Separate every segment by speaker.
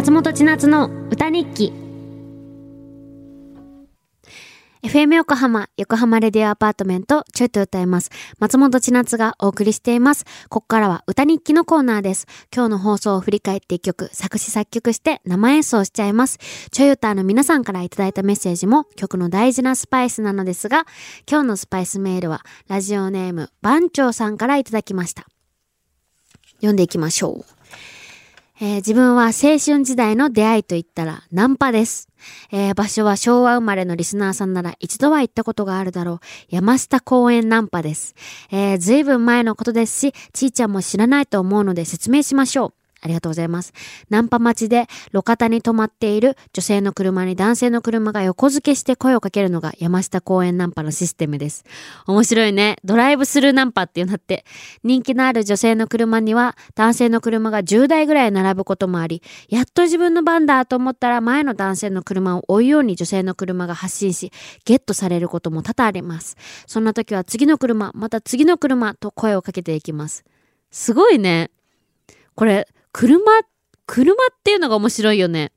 Speaker 1: 松本千夏の歌日記 FM 横浜、横浜レディオアパートメント、ちょいと歌います。松本千夏がお送りしています。ここからは歌日記のコーナーです。今日の放送を振り返って一曲、作詞作曲して生演奏しちゃいます。ちょい歌の皆さんからいただいたメッセージも曲の大事なスパイスなのですが、今日のスパイスメールは、ラジオネーム、番長さんからいただきました。読んでいきましょう。えー、自分は青春時代の出会いと言ったらナンパです。えー、場所は昭和生まれのリスナーさんなら一度は行ったことがあるだろう。山下公園ナンパです。えー、ずいぶん前のことですし、ちーちゃんも知らないと思うので説明しましょう。ありがとうございます。ナンパ待ちで路肩に止まっている女性の車に男性の車が横付けして声をかけるのが山下公園ナンパのシステムです。面白いね。ドライブスルーナンパっていうなって。人気のある女性の車には男性の車が10台ぐらい並ぶこともあり、やっと自分の番だと思ったら前の男性の車を追うように女性の車が発進し、ゲットされることも多々あります。そんな時は次の車、また次の車と声をかけていきます。すごいね。これ、車、車っていうのが面白いよね。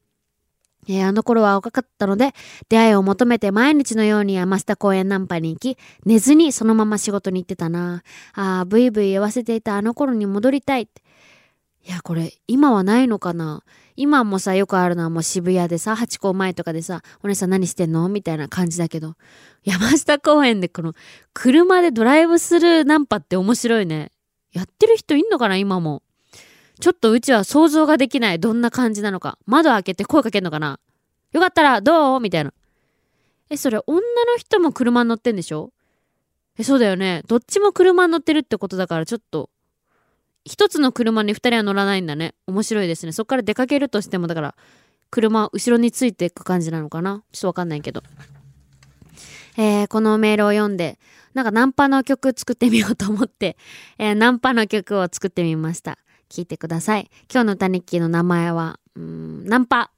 Speaker 1: えー、あの頃は若かったので、出会いを求めて毎日のように山下公園ナンパに行き、寝ずにそのまま仕事に行ってたな。ああ、ブイブイ言わせていたあの頃に戻りたいって。いや、これ、今はないのかな今もさ、よくあるのはもう渋谷でさ、八甲前とかでさ、お姉さん何してんの？みたいな感じだけど、山下公園でこの、車でドライブするナンパって面白いね。やってる人いんのかな？今も。ちょっとうちは想像ができない。どんな感じなのか。窓開けて声かけんのかなよかったらどう？みたいな。え、それ女の人も車乗ってんでしょ？え、そうだよね。どっちも車乗ってるってことだからちょっと、一つの車に二人は乗らないんだね。面白いですね。そっから出かけるとしても、だから、車後ろについていく感じなのかなちょっとわかんないけど。えー、このメールを読んで、なんかナンパの曲作ってみようと思って、えー、ナンパの曲を作ってみました。聞いてください。今日の歌日記の名前は、うん、ナンパ。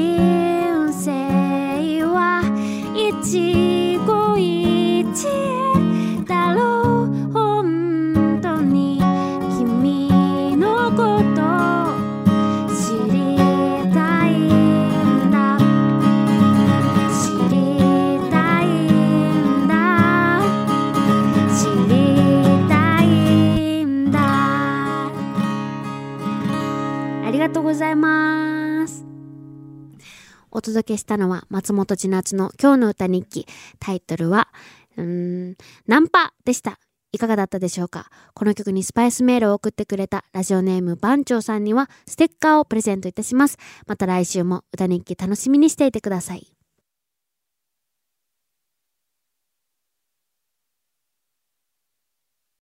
Speaker 1: 人生は一期一会だろう。本当に君のこと知りたいんだ。知りたいんだ。知りたいんだ。ありがとうございます。お届けしたのは松本千夏の今日の歌日記。タイトルは、うーん、ナンパでした。いかがだったでしょうか？この曲にスパイスメールを送ってくれたラジオネーム番長さんにはステッカーをプレゼントいたします。また来週も歌日記楽しみにしていてください。